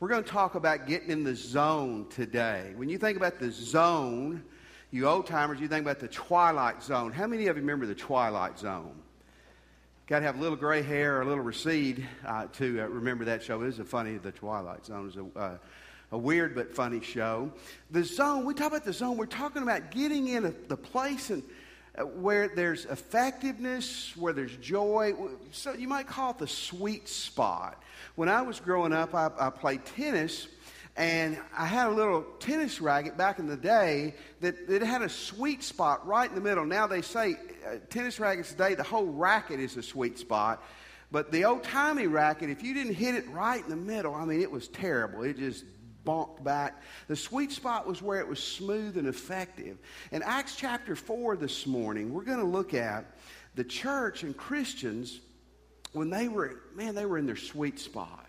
We're going to talk about getting in the zone today. When you think about the zone, you old timers, you think about the Twilight Zone. How many of you remember the Twilight Zone? Got to have a little gray hair or a little recede uh, to uh, remember that show. It is a funny, The Twilight Zone is a, uh, a weird but funny show. The zone, we talk about the zone, we're talking about getting in a, the place and where there's effectiveness, where there's joy. So you might call it the sweet spot. When I was growing up, I, I played tennis. And I had a little tennis racket back in the day that, that had a sweet spot right in the middle. Now they say uh, tennis rackets today, the whole racket is a sweet spot. But the old timey racket, if you didn't hit it right in the middle, I mean, it was terrible. It just bonked back. The sweet spot was where it was smooth and effective. In Acts chapter 4 this morning, we're going to look at the church and Christians when they were, man, they were in their sweet spot.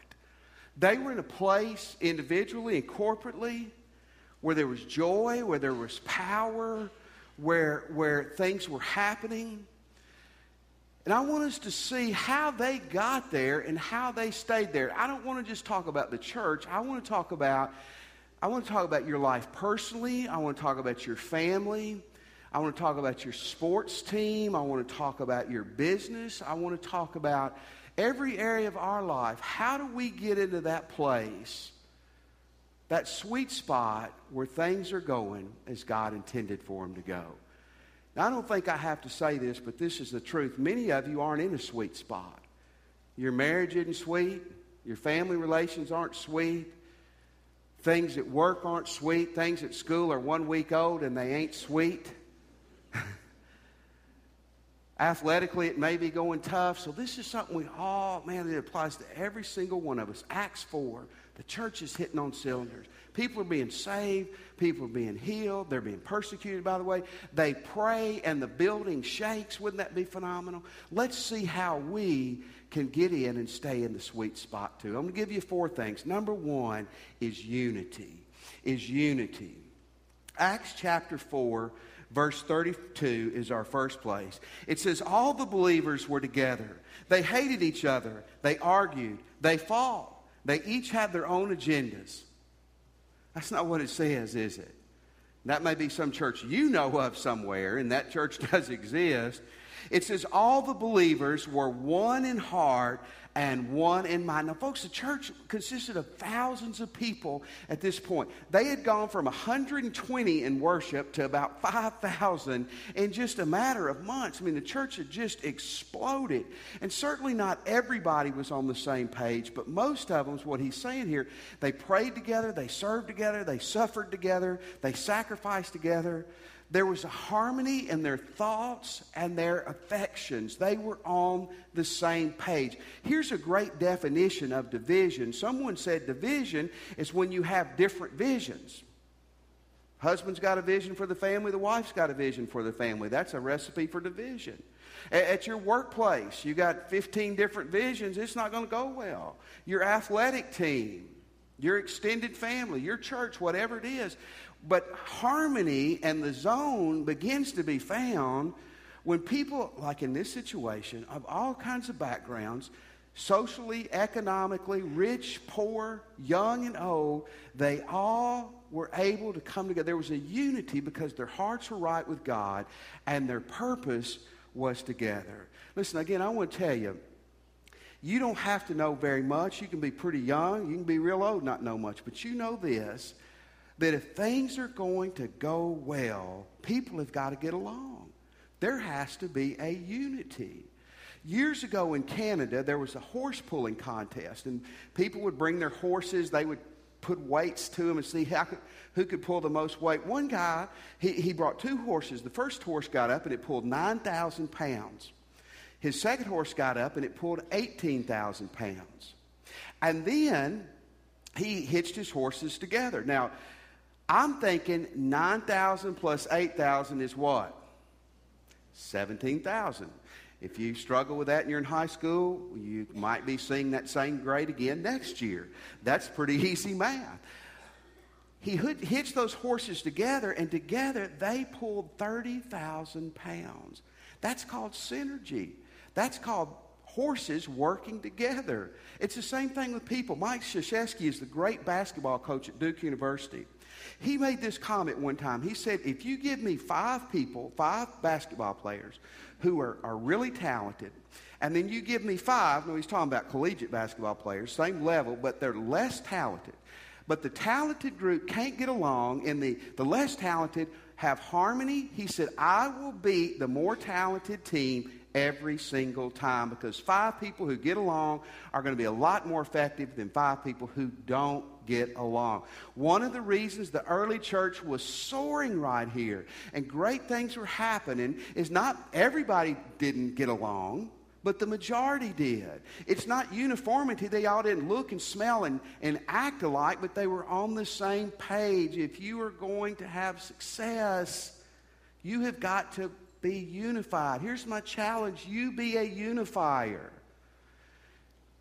They were in a place individually and corporately where there was joy, where there was power, where, where things were happening. And I want us to see how they got there and how they stayed there. I don't want to just talk about the church. I want to talk about I want to talk about your life personally. I want to talk about your family. I want to talk about your sports team. I want to talk about your business. I want to talk about every area of our life. How do we get into that place, that sweet spot where things are going as God intended for them to go? Now, I don't think I have to say this, but this is the truth. Many of you aren't in a sweet spot. Your marriage isn't sweet. Your family relations aren't sweet. Things at work aren't sweet. Things at school are one week old and they ain't sweet. Athletically, it may be going tough. So, this is something we all, man, it applies to every single one of us. Acts 4, the church is hitting on cylinders. People are being saved. People are being healed. They're being persecuted, by the way. They pray and the building shakes. Wouldn't that be phenomenal? Let's see how we can get in and stay in the sweet spot, too. I'm going to give you four things. Number one is unity. Is unity. Acts chapter 4, verse 32 is our first place. It says, All the believers were together. They hated each other. They argued. They fought. They each had their own agendas. That's not what it says, is it? That may be some church you know of somewhere, and that church does exist. It says, All the believers were one in heart and one in mind. Now, folks, the church consisted of thousands of people at this point. They had gone from 120 in worship to about 5,000 in just a matter of months. I mean, the church had just exploded. And certainly not everybody was on the same page, but most of them is what he's saying here. They prayed together, they served together, they suffered together, they sacrificed together. There was a harmony in their thoughts and their affections. They were on the same page. Here's a great definition of division. Someone said division is when you have different visions. Husband's got a vision for the family, the wife's got a vision for the family. That's a recipe for division. At your workplace, you got 15 different visions, it's not going to go well. Your athletic team, your extended family, your church, whatever it is. But harmony and the zone begins to be found when people, like in this situation, of all kinds of backgrounds, socially, economically, rich, poor, young, and old, they all were able to come together. There was a unity because their hearts were right with God and their purpose was together. Listen, again, I want to tell you, you don't have to know very much. You can be pretty young, you can be real old, not know much, but you know this that if things are going to go well, people have got to get along. There has to be a unity. Years ago in Canada, there was a horse pulling contest, and people would bring their horses. They would put weights to them and see how, who could pull the most weight. One guy, he, he brought two horses. The first horse got up and it pulled 9,000 pounds. His second horse got up and it pulled 18,000 pounds. And then he hitched his horses together. Now, I'm thinking 9,000 plus 8,000 is what? 17,000. If you struggle with that and you're in high school, you might be seeing that same grade again next year. That's pretty easy math. He hitched those horses together, and together they pulled 30,000 pounds. That's called synergy. That's called horses working together. It's the same thing with people. Mike Krzyzewski is the great basketball coach at Duke University. He made this comment one time. He said, If you give me five people, five basketball players who are, are really talented, and then you give me five, no, he's talking about collegiate basketball players, same level, but they're less talented. But the talented group can't get along, and the, the less talented have harmony. He said, I will beat the more talented team every single time because five people who get along are going to be a lot more effective than five people who don't get along. One of the reasons the early church was soaring right here and great things were happening is not everybody didn't get along. But the majority did. It's not uniformity. They all didn't look and smell and, and act alike, but they were on the same page. If you are going to have success, you have got to be unified. Here's my challenge you be a unifier.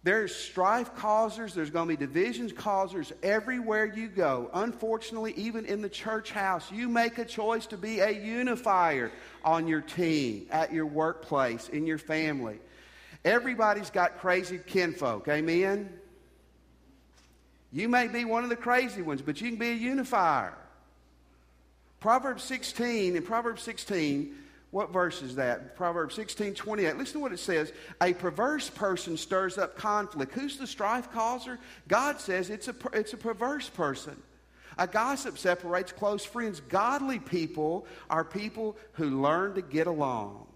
There's strife causers, there's going to be divisions causers everywhere you go. Unfortunately, even in the church house, you make a choice to be a unifier on your team, at your workplace, in your family. Everybody's got crazy kinfolk, amen? You may be one of the crazy ones, but you can be a unifier. Proverbs 16, in Proverbs 16, what verse is that? Proverbs 16, 28. Listen to what it says. A perverse person stirs up conflict. Who's the strife causer? God says it's a, it's a perverse person. A gossip separates close friends. Godly people are people who learn to get along.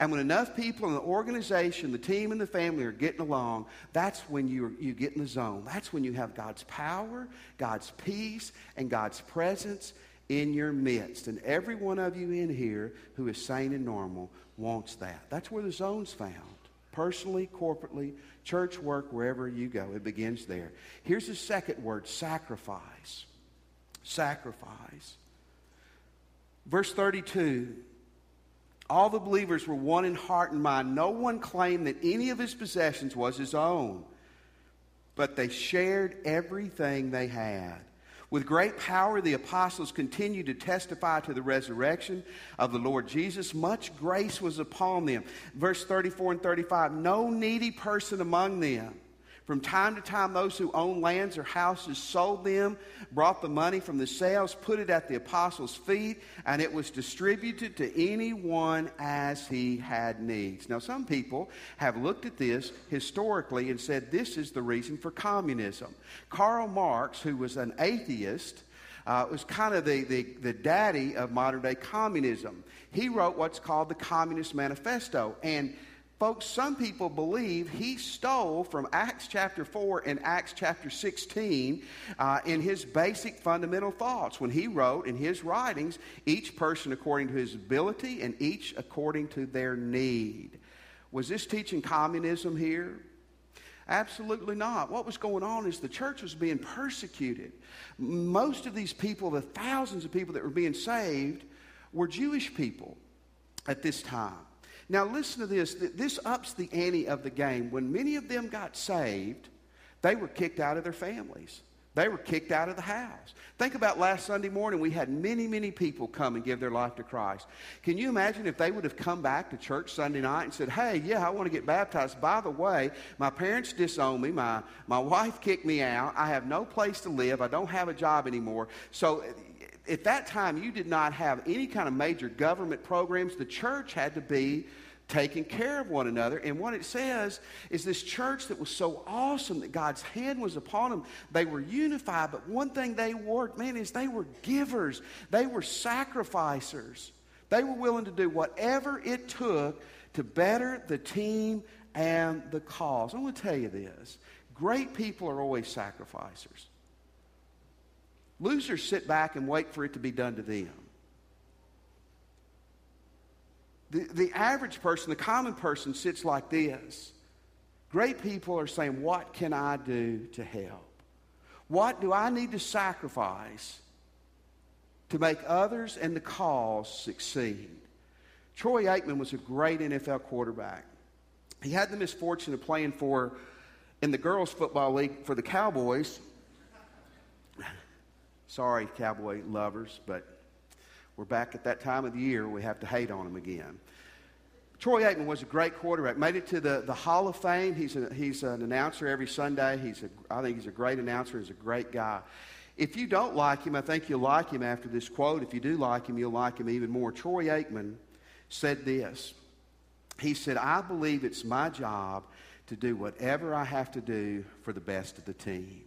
And when enough people in the organization, the team, and the family are getting along, that's when you, you get in the zone. That's when you have God's power, God's peace, and God's presence in your midst. And every one of you in here who is sane and normal wants that. That's where the zone's found. Personally, corporately, church work, wherever you go. It begins there. Here's the second word sacrifice. Sacrifice. Verse 32 All the believers were one in heart and mind. No one claimed that any of his possessions was his own, but they shared everything they had. With great power, the apostles continued to testify to the resurrection of the Lord Jesus. Much grace was upon them. Verse 34 and 35 No needy person among them from time to time, those who owned lands or houses sold them, brought the money from the sales, put it at the apostles' feet, and it was distributed to anyone as he had needs. Now, some people have looked at this historically and said this is the reason for communism. Karl Marx, who was an atheist, uh, was kind of the, the, the daddy of modern day communism. He wrote what's called the Communist Manifesto. And Folks, some people believe he stole from Acts chapter 4 and Acts chapter 16 uh, in his basic fundamental thoughts. When he wrote in his writings, each person according to his ability and each according to their need. Was this teaching communism here? Absolutely not. What was going on is the church was being persecuted. Most of these people, the thousands of people that were being saved, were Jewish people at this time. Now, listen to this. This ups the ante of the game. When many of them got saved, they were kicked out of their families. They were kicked out of the house. Think about last Sunday morning. We had many, many people come and give their life to Christ. Can you imagine if they would have come back to church Sunday night and said, Hey, yeah, I want to get baptized. By the way, my parents disowned me. My, my wife kicked me out. I have no place to live. I don't have a job anymore. So at that time, you did not have any kind of major government programs. The church had to be taking care of one another. And what it says is this church that was so awesome that God's hand was upon them, they were unified. But one thing they were, man, is they were givers, they were sacrificers. They were willing to do whatever it took to better the team and the cause. I'm going to tell you this great people are always sacrificers. Losers sit back and wait for it to be done to them. The, the average person, the common person, sits like this. Great people are saying, What can I do to help? What do I need to sacrifice to make others and the cause succeed? Troy Aikman was a great NFL quarterback. He had the misfortune of playing for, in the girls' football league for the Cowboys. Sorry, Cowboy lovers, but we're back at that time of the year we have to hate on them again. Troy Aikman was a great quarterback, made it to the, the Hall of Fame. He's, a, he's an announcer every Sunday. He's a, I think he's a great announcer. He's a great guy. If you don't like him, I think you'll like him after this quote. If you do like him, you'll like him even more. Troy Aikman said this He said, I believe it's my job to do whatever I have to do for the best of the team.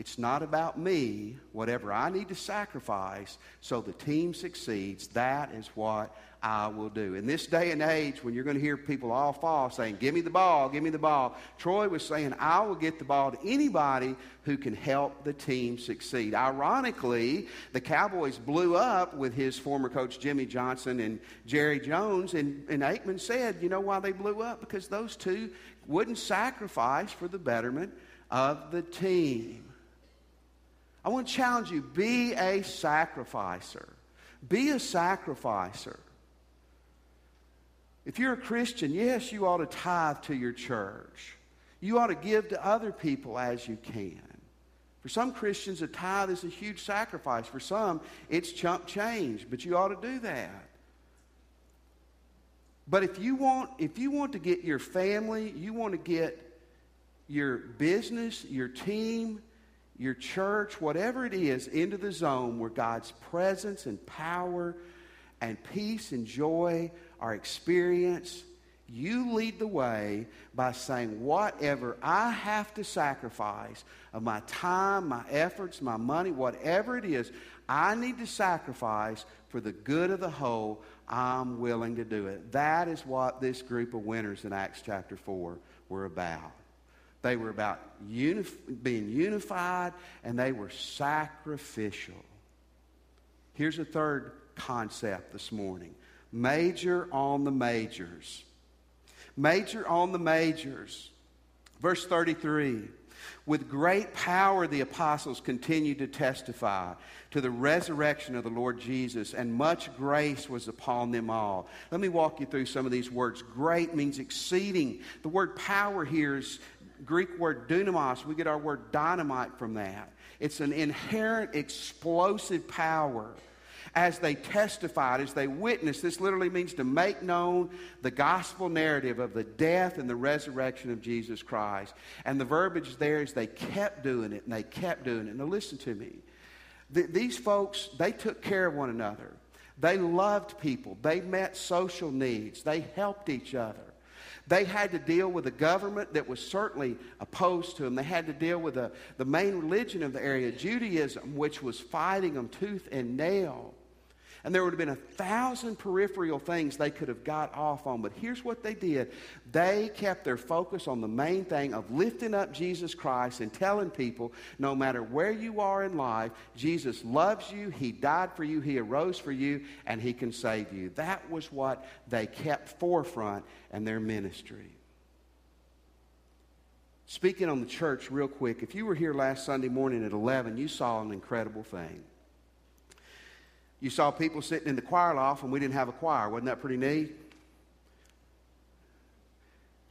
It's not about me, whatever I need to sacrifice so the team succeeds. That is what I will do. In this day and age, when you're going to hear people all fall saying, Give me the ball, give me the ball, Troy was saying, I will get the ball to anybody who can help the team succeed. Ironically, the Cowboys blew up with his former coach Jimmy Johnson and Jerry Jones, and, and Aikman said, You know why they blew up? Because those two wouldn't sacrifice for the betterment of the team. I want to challenge you be a sacrificer. Be a sacrificer. If you're a Christian, yes, you ought to tithe to your church. You ought to give to other people as you can. For some Christians, a tithe is a huge sacrifice. For some, it's chump change, but you ought to do that. But if you want, if you want to get your family, you want to get your business, your team, your church, whatever it is, into the zone where God's presence and power and peace and joy are experienced, you lead the way by saying, whatever I have to sacrifice of my time, my efforts, my money, whatever it is, I need to sacrifice for the good of the whole. I'm willing to do it. That is what this group of winners in Acts chapter 4 were about. They were about being unified and they were sacrificial. Here's a third concept this morning major on the majors. Major on the majors. Verse 33 With great power, the apostles continued to testify to the resurrection of the Lord Jesus, and much grace was upon them all. Let me walk you through some of these words. Great means exceeding. The word power here is Greek word dunamis. We get our word dynamite from that. It's an inherent explosive power. As they testified, as they witnessed, this literally means to make known the gospel narrative of the death and the resurrection of Jesus Christ. And the verbiage there is they kept doing it and they kept doing it. Now, listen to me. Th- these folks, they took care of one another. They loved people. They met social needs. They helped each other. They had to deal with a government that was certainly opposed to them. They had to deal with the, the main religion of the area, Judaism, which was fighting them tooth and nail. And there would have been a thousand peripheral things they could have got off on. But here's what they did they kept their focus on the main thing of lifting up Jesus Christ and telling people no matter where you are in life, Jesus loves you, He died for you, He arose for you, and He can save you. That was what they kept forefront in their ministry. Speaking on the church, real quick, if you were here last Sunday morning at 11, you saw an incredible thing. You saw people sitting in the choir loft, and we didn't have a choir. Wasn't that pretty neat?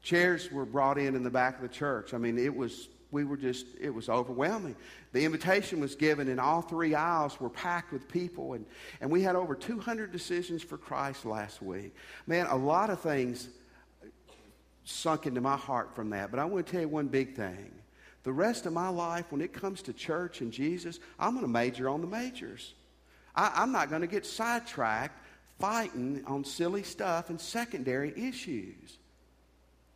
Chairs were brought in in the back of the church. I mean, it was, we were just, it was overwhelming. The invitation was given, and all three aisles were packed with people. And, and we had over 200 decisions for Christ last week. Man, a lot of things sunk into my heart from that. But I want to tell you one big thing. The rest of my life, when it comes to church and Jesus, I'm going to major on the majors. I, am not going to get sidetracked fighting on silly stuff and secondary issues.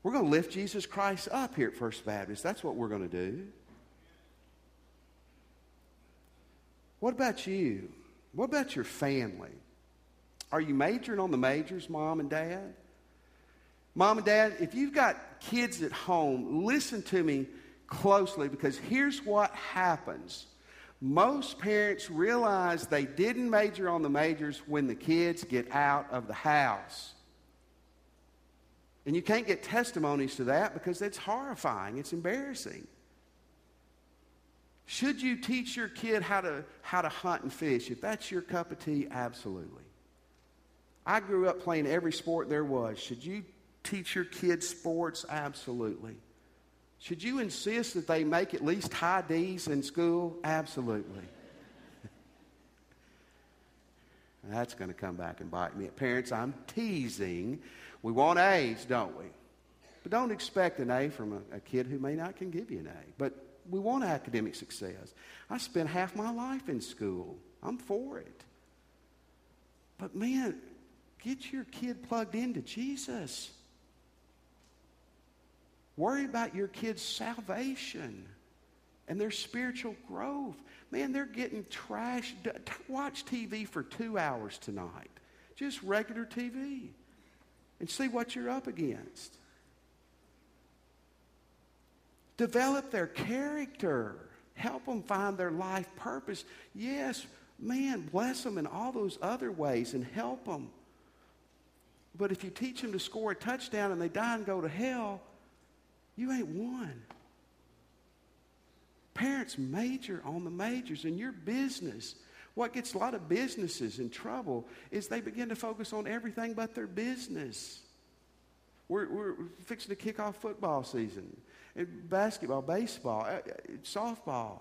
We're going to lift Jesus Christ up here at First Baptist. That's what we're going to do. What about you? What about your family? Are you majoring on the majors, mom and dad? Mom and dad, if you've got kids at home, listen to me closely because here's what happens most parents realize they didn't major on the majors when the kids get out of the house. And you can't get testimonies to that because it's horrifying, it's embarrassing. Should you teach your kid how to, how to hunt and fish? If that's your cup of tea, absolutely. I grew up playing every sport there was. Should you teach your kids sports? Absolutely. Should you insist that they make at least high D's in school? Absolutely. That's going to come back and bite me. Parents, I'm teasing. We want A's, don't we? But don't expect an A from a, a kid who may not can give you an A. But we want academic success. I spent half my life in school. I'm for it. But man, get your kid plugged into Jesus. Worry about your kid's salvation and their spiritual growth. Man, they're getting trashed. Watch TV for two hours tonight. Just regular TV. And see what you're up against. Develop their character. Help them find their life purpose. Yes, man, bless them in all those other ways and help them. But if you teach them to score a touchdown and they die and go to hell, you ain't won. Parents major on the majors in your business. What gets a lot of businesses in trouble is they begin to focus on everything but their business. We're, we're fixing to kick off football season, and basketball, baseball, uh, uh, softball.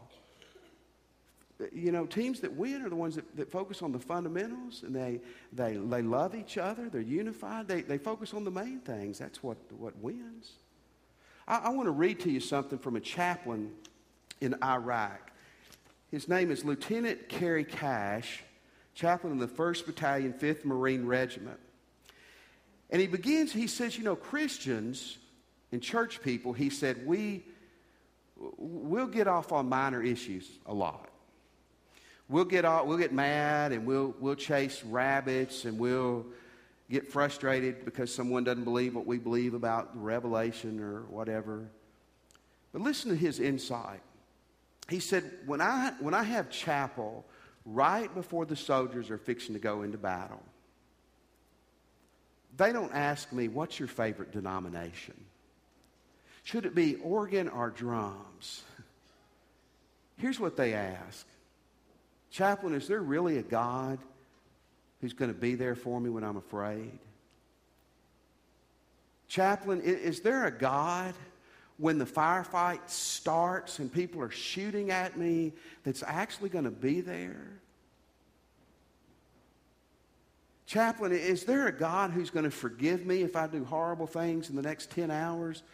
You know, teams that win are the ones that, that focus on the fundamentals and they, they, they love each other, they're unified, they, they focus on the main things. That's what, what wins. I, I want to read to you something from a chaplain in Iraq. His name is Lieutenant Carey Cash, chaplain in the 1st Battalion, 5th Marine Regiment. And he begins, he says, you know, Christians and church people, he said, we, we'll get off on minor issues a lot. We'll get, off, we'll get mad and we'll, we'll chase rabbits and we'll get frustrated because someone doesn't believe what we believe about the revelation or whatever. But listen to his insight. He said, when I, when I have chapel right before the soldiers are fixing to go into battle, they don't ask me, what's your favorite denomination? Should it be organ or drums? Here's what they ask Chaplain, is there really a God who's going to be there for me when I'm afraid? Chaplain, is there a God when the firefight starts and people are shooting at me that's actually going to be there? Chaplain, is there a God who's going to forgive me if I do horrible things in the next 10 hours?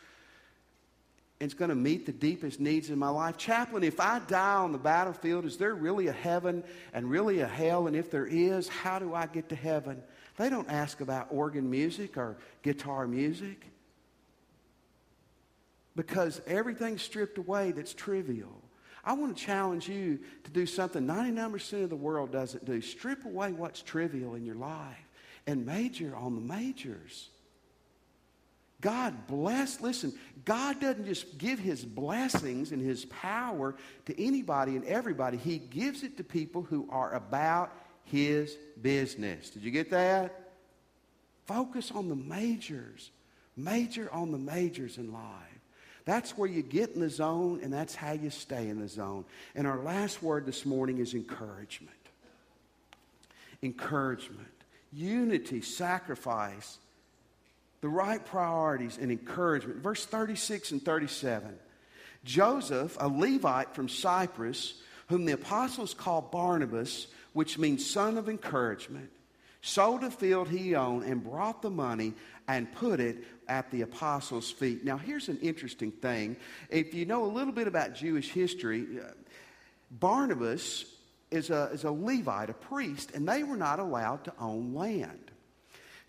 And it's going to meet the deepest needs in my life. Chaplain, if I die on the battlefield, is there really a heaven and really a hell? And if there is, how do I get to heaven? They don't ask about organ music or guitar music because everything's stripped away that's trivial. I want to challenge you to do something 99% of the world doesn't do. Strip away what's trivial in your life and major on the majors. God bless, listen, God doesn't just give his blessings and his power to anybody and everybody. He gives it to people who are about his business. Did you get that? Focus on the majors. Major on the majors in life. That's where you get in the zone, and that's how you stay in the zone. And our last word this morning is encouragement. Encouragement. Unity, sacrifice, the right priorities and encouragement. Verse 36 and 37. Joseph, a Levite from Cyprus, whom the apostles called Barnabas, which means son of encouragement, sold a field he owned and brought the money and put it at the apostles' feet. Now, here's an interesting thing. If you know a little bit about Jewish history, uh, Barnabas is a, is a Levite, a priest, and they were not allowed to own land.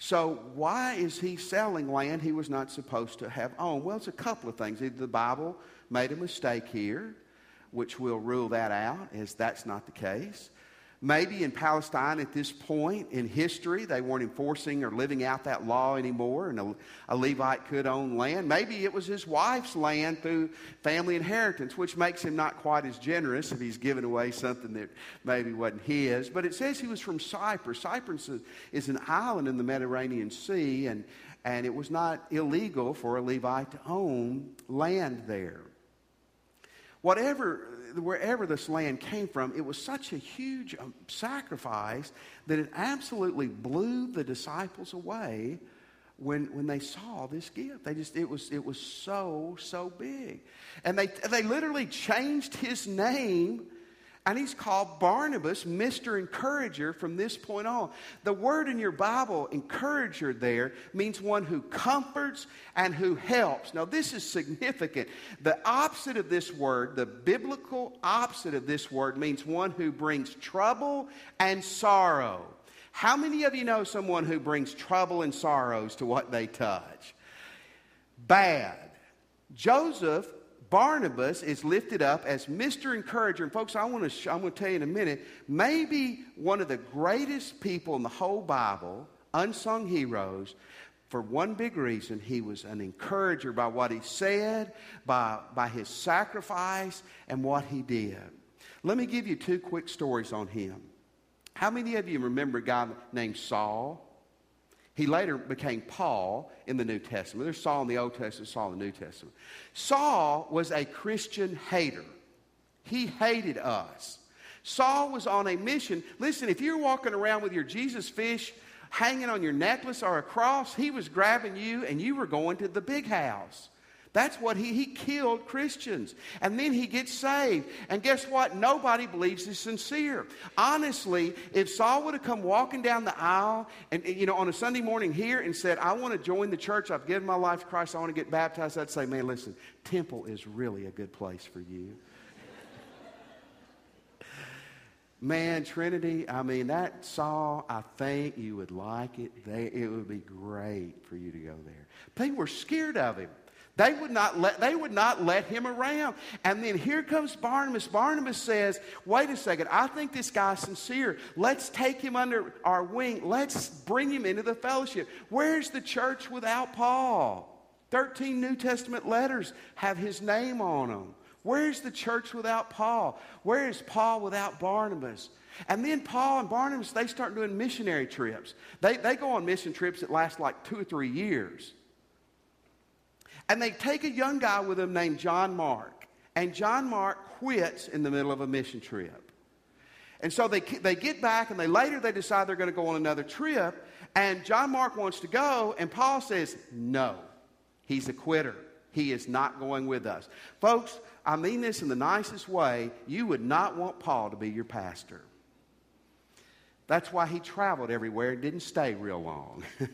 So, why is he selling land he was not supposed to have owned? Well, it's a couple of things. Either the Bible made a mistake here, which we'll rule that out, as that's not the case. Maybe in Palestine at this point in history, they weren't enforcing or living out that law anymore, and a, a, Levite could own land. Maybe it was his wife's land through family inheritance, which makes him not quite as generous if he's given away something that maybe wasn't his. But it says he was from Cyprus. Cyprus is an island in the Mediterranean Sea, and, and it was not illegal for a Levite to own land there. Whatever wherever this land came from, it was such a huge um, sacrifice that it absolutely blew the disciples away when, when they saw this gift. They just, it was, it was so, so big. And they, they literally changed his name And he's called Barnabas Mr. Encourager from this point on. The word in your Bible, encourager, there means one who comforts and who helps. Now, this is significant. The opposite of this word, the biblical opposite of this word, means one who brings trouble and sorrow. How many of you know someone who brings trouble and sorrows to what they touch? Bad. Joseph Barnabas is lifted up as Mr. Encourager. And folks, I want to sh- I'm going to tell you in a minute, maybe one of the greatest people in the whole Bible, unsung heroes, for one big reason, he was an encourager by what he said, by, by his sacrifice, and what he did. Let me give you two quick stories on him. How many of you remember a guy named Saul? He later became Paul in the New Testament. There's Saul in the Old Testament, Saul in the New Testament. Saul was a Christian hater. He hated us. Saul was on a mission. Listen, if you're walking around with your Jesus fish hanging on your necklace or a cross, he was grabbing you and you were going to the big house. That's what he, he killed Christians. And then he gets saved. And guess what? Nobody believes he's sincere. Honestly, if Saul would have come walking down the aisle and, you know, on a Sunday morning here and said, I want to join the church, I've given my life to Christ, I want to get baptized, I'd say, man, listen, temple is really a good place for you. Man, Trinity, I mean, that Saul, I think you would like it. They, it would be great for you to go there. They were scared of him. They would not let, they would not let him around. And then here comes Barnabas. Barnabas says, wait a second, I think this guy's sincere. Let's take him under our wing. Let's bring him into the fellowship. Where's the church without Paul? 13 New Testament letters have his name on them. Where's the church without Paul? Where is Paul without Barnabas? And then Paul and Barnabas, they start doing missionary trips. They, they go on mission trips that last like two or three years. And they take a young guy with them named John Mark. And John Mark quits in the middle of a mission trip. And so they, they get back and they later they decide they're going to go on another trip. And John Mark wants to go. And Paul says, no, he's a quitter. He is not going with us. Folks, I mean this in the nicest way. You would not want Paul to be your pastor. That's why he traveled everywhere and didn't stay real long.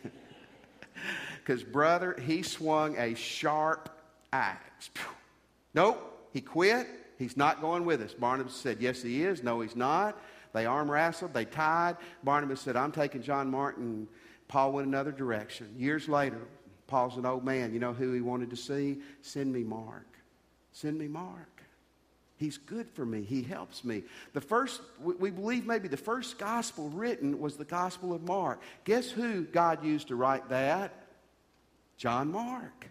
Because, brother, he swung a sharp axe. Nope, he quit. He's not going with us. Barnabas said, Yes, he is. No, he's not. They arm wrestled, they tied. Barnabas said, I'm taking John Martin. Paul went another direction. Years later, Paul's an old man. You know who he wanted to see? Send me Mark. Send me Mark. He's good for me. He helps me. The first, we believe maybe the first gospel written was the Gospel of Mark. Guess who God used to write that? John Mark.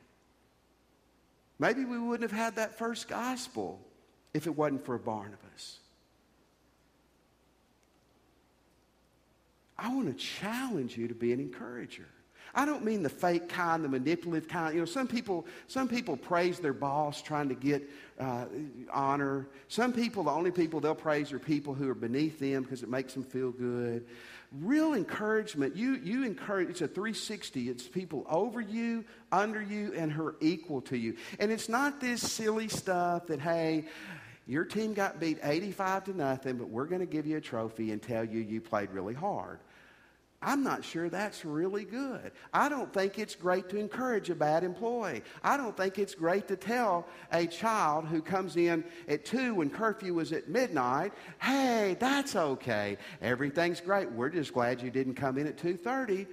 Maybe we wouldn't have had that first gospel if it wasn't for Barnabas. I want to challenge you to be an encourager. I don't mean the fake kind, the manipulative kind. You know, some people, some people praise their boss trying to get uh, honor. Some people, the only people they'll praise are people who are beneath them because it makes them feel good. Real encouragement, you, you encourage, it's a 360. It's people over you, under you, and who are equal to you. And it's not this silly stuff that, hey, your team got beat 85 to nothing, but we're going to give you a trophy and tell you you played really hard. I'm not sure that's really good. I don't think it's great to encourage a bad employee. I don't think it's great to tell a child who comes in at 2 when curfew was at midnight, "Hey, that's okay. Everything's great. We're just glad you didn't come in at 2:30."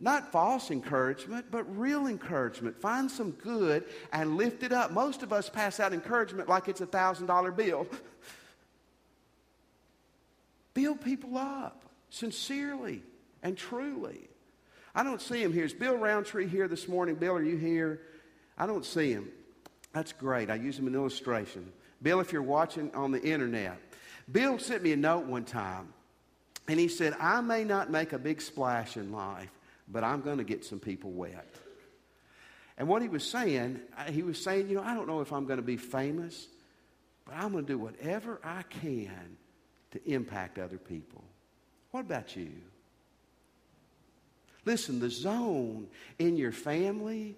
Not false encouragement, but real encouragement. Find some good and lift it up. Most of us pass out encouragement like it's a $1,000 bill. Build people up sincerely and truly. I don't see him here. Is Bill Roundtree here this morning? Bill, are you here? I don't see him. That's great. I use him in illustration. Bill, if you're watching on the internet, Bill sent me a note one time, and he said, I may not make a big splash in life, but I'm going to get some people wet. And what he was saying, uh, he was saying, you know, I don't know if I'm going to be famous, but I'm going to do whatever I can to impact other people. What about you? Listen, the zone in your family,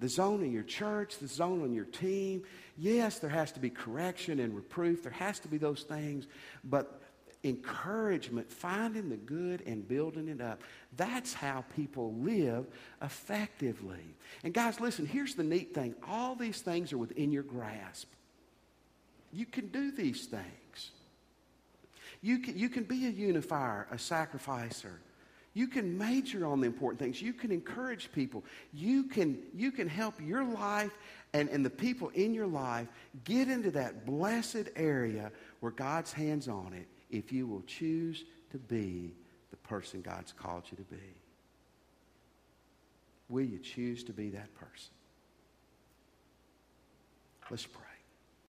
the zone in your church, the zone on your team. Yes, there has to be correction and reproof. There has to be those things. But encouragement, finding the good and building it up. That's how people live effectively. And guys, listen, here's the neat thing all these things are within your grasp. You can do these things. You can, you can be a unifier, a sacrificer. You can major on the important things. You can encourage people. You can, you can help your life and, and the people in your life get into that blessed area where God's hands on it if you will choose to be the person God's called you to be. Will you choose to be that person? Let's pray.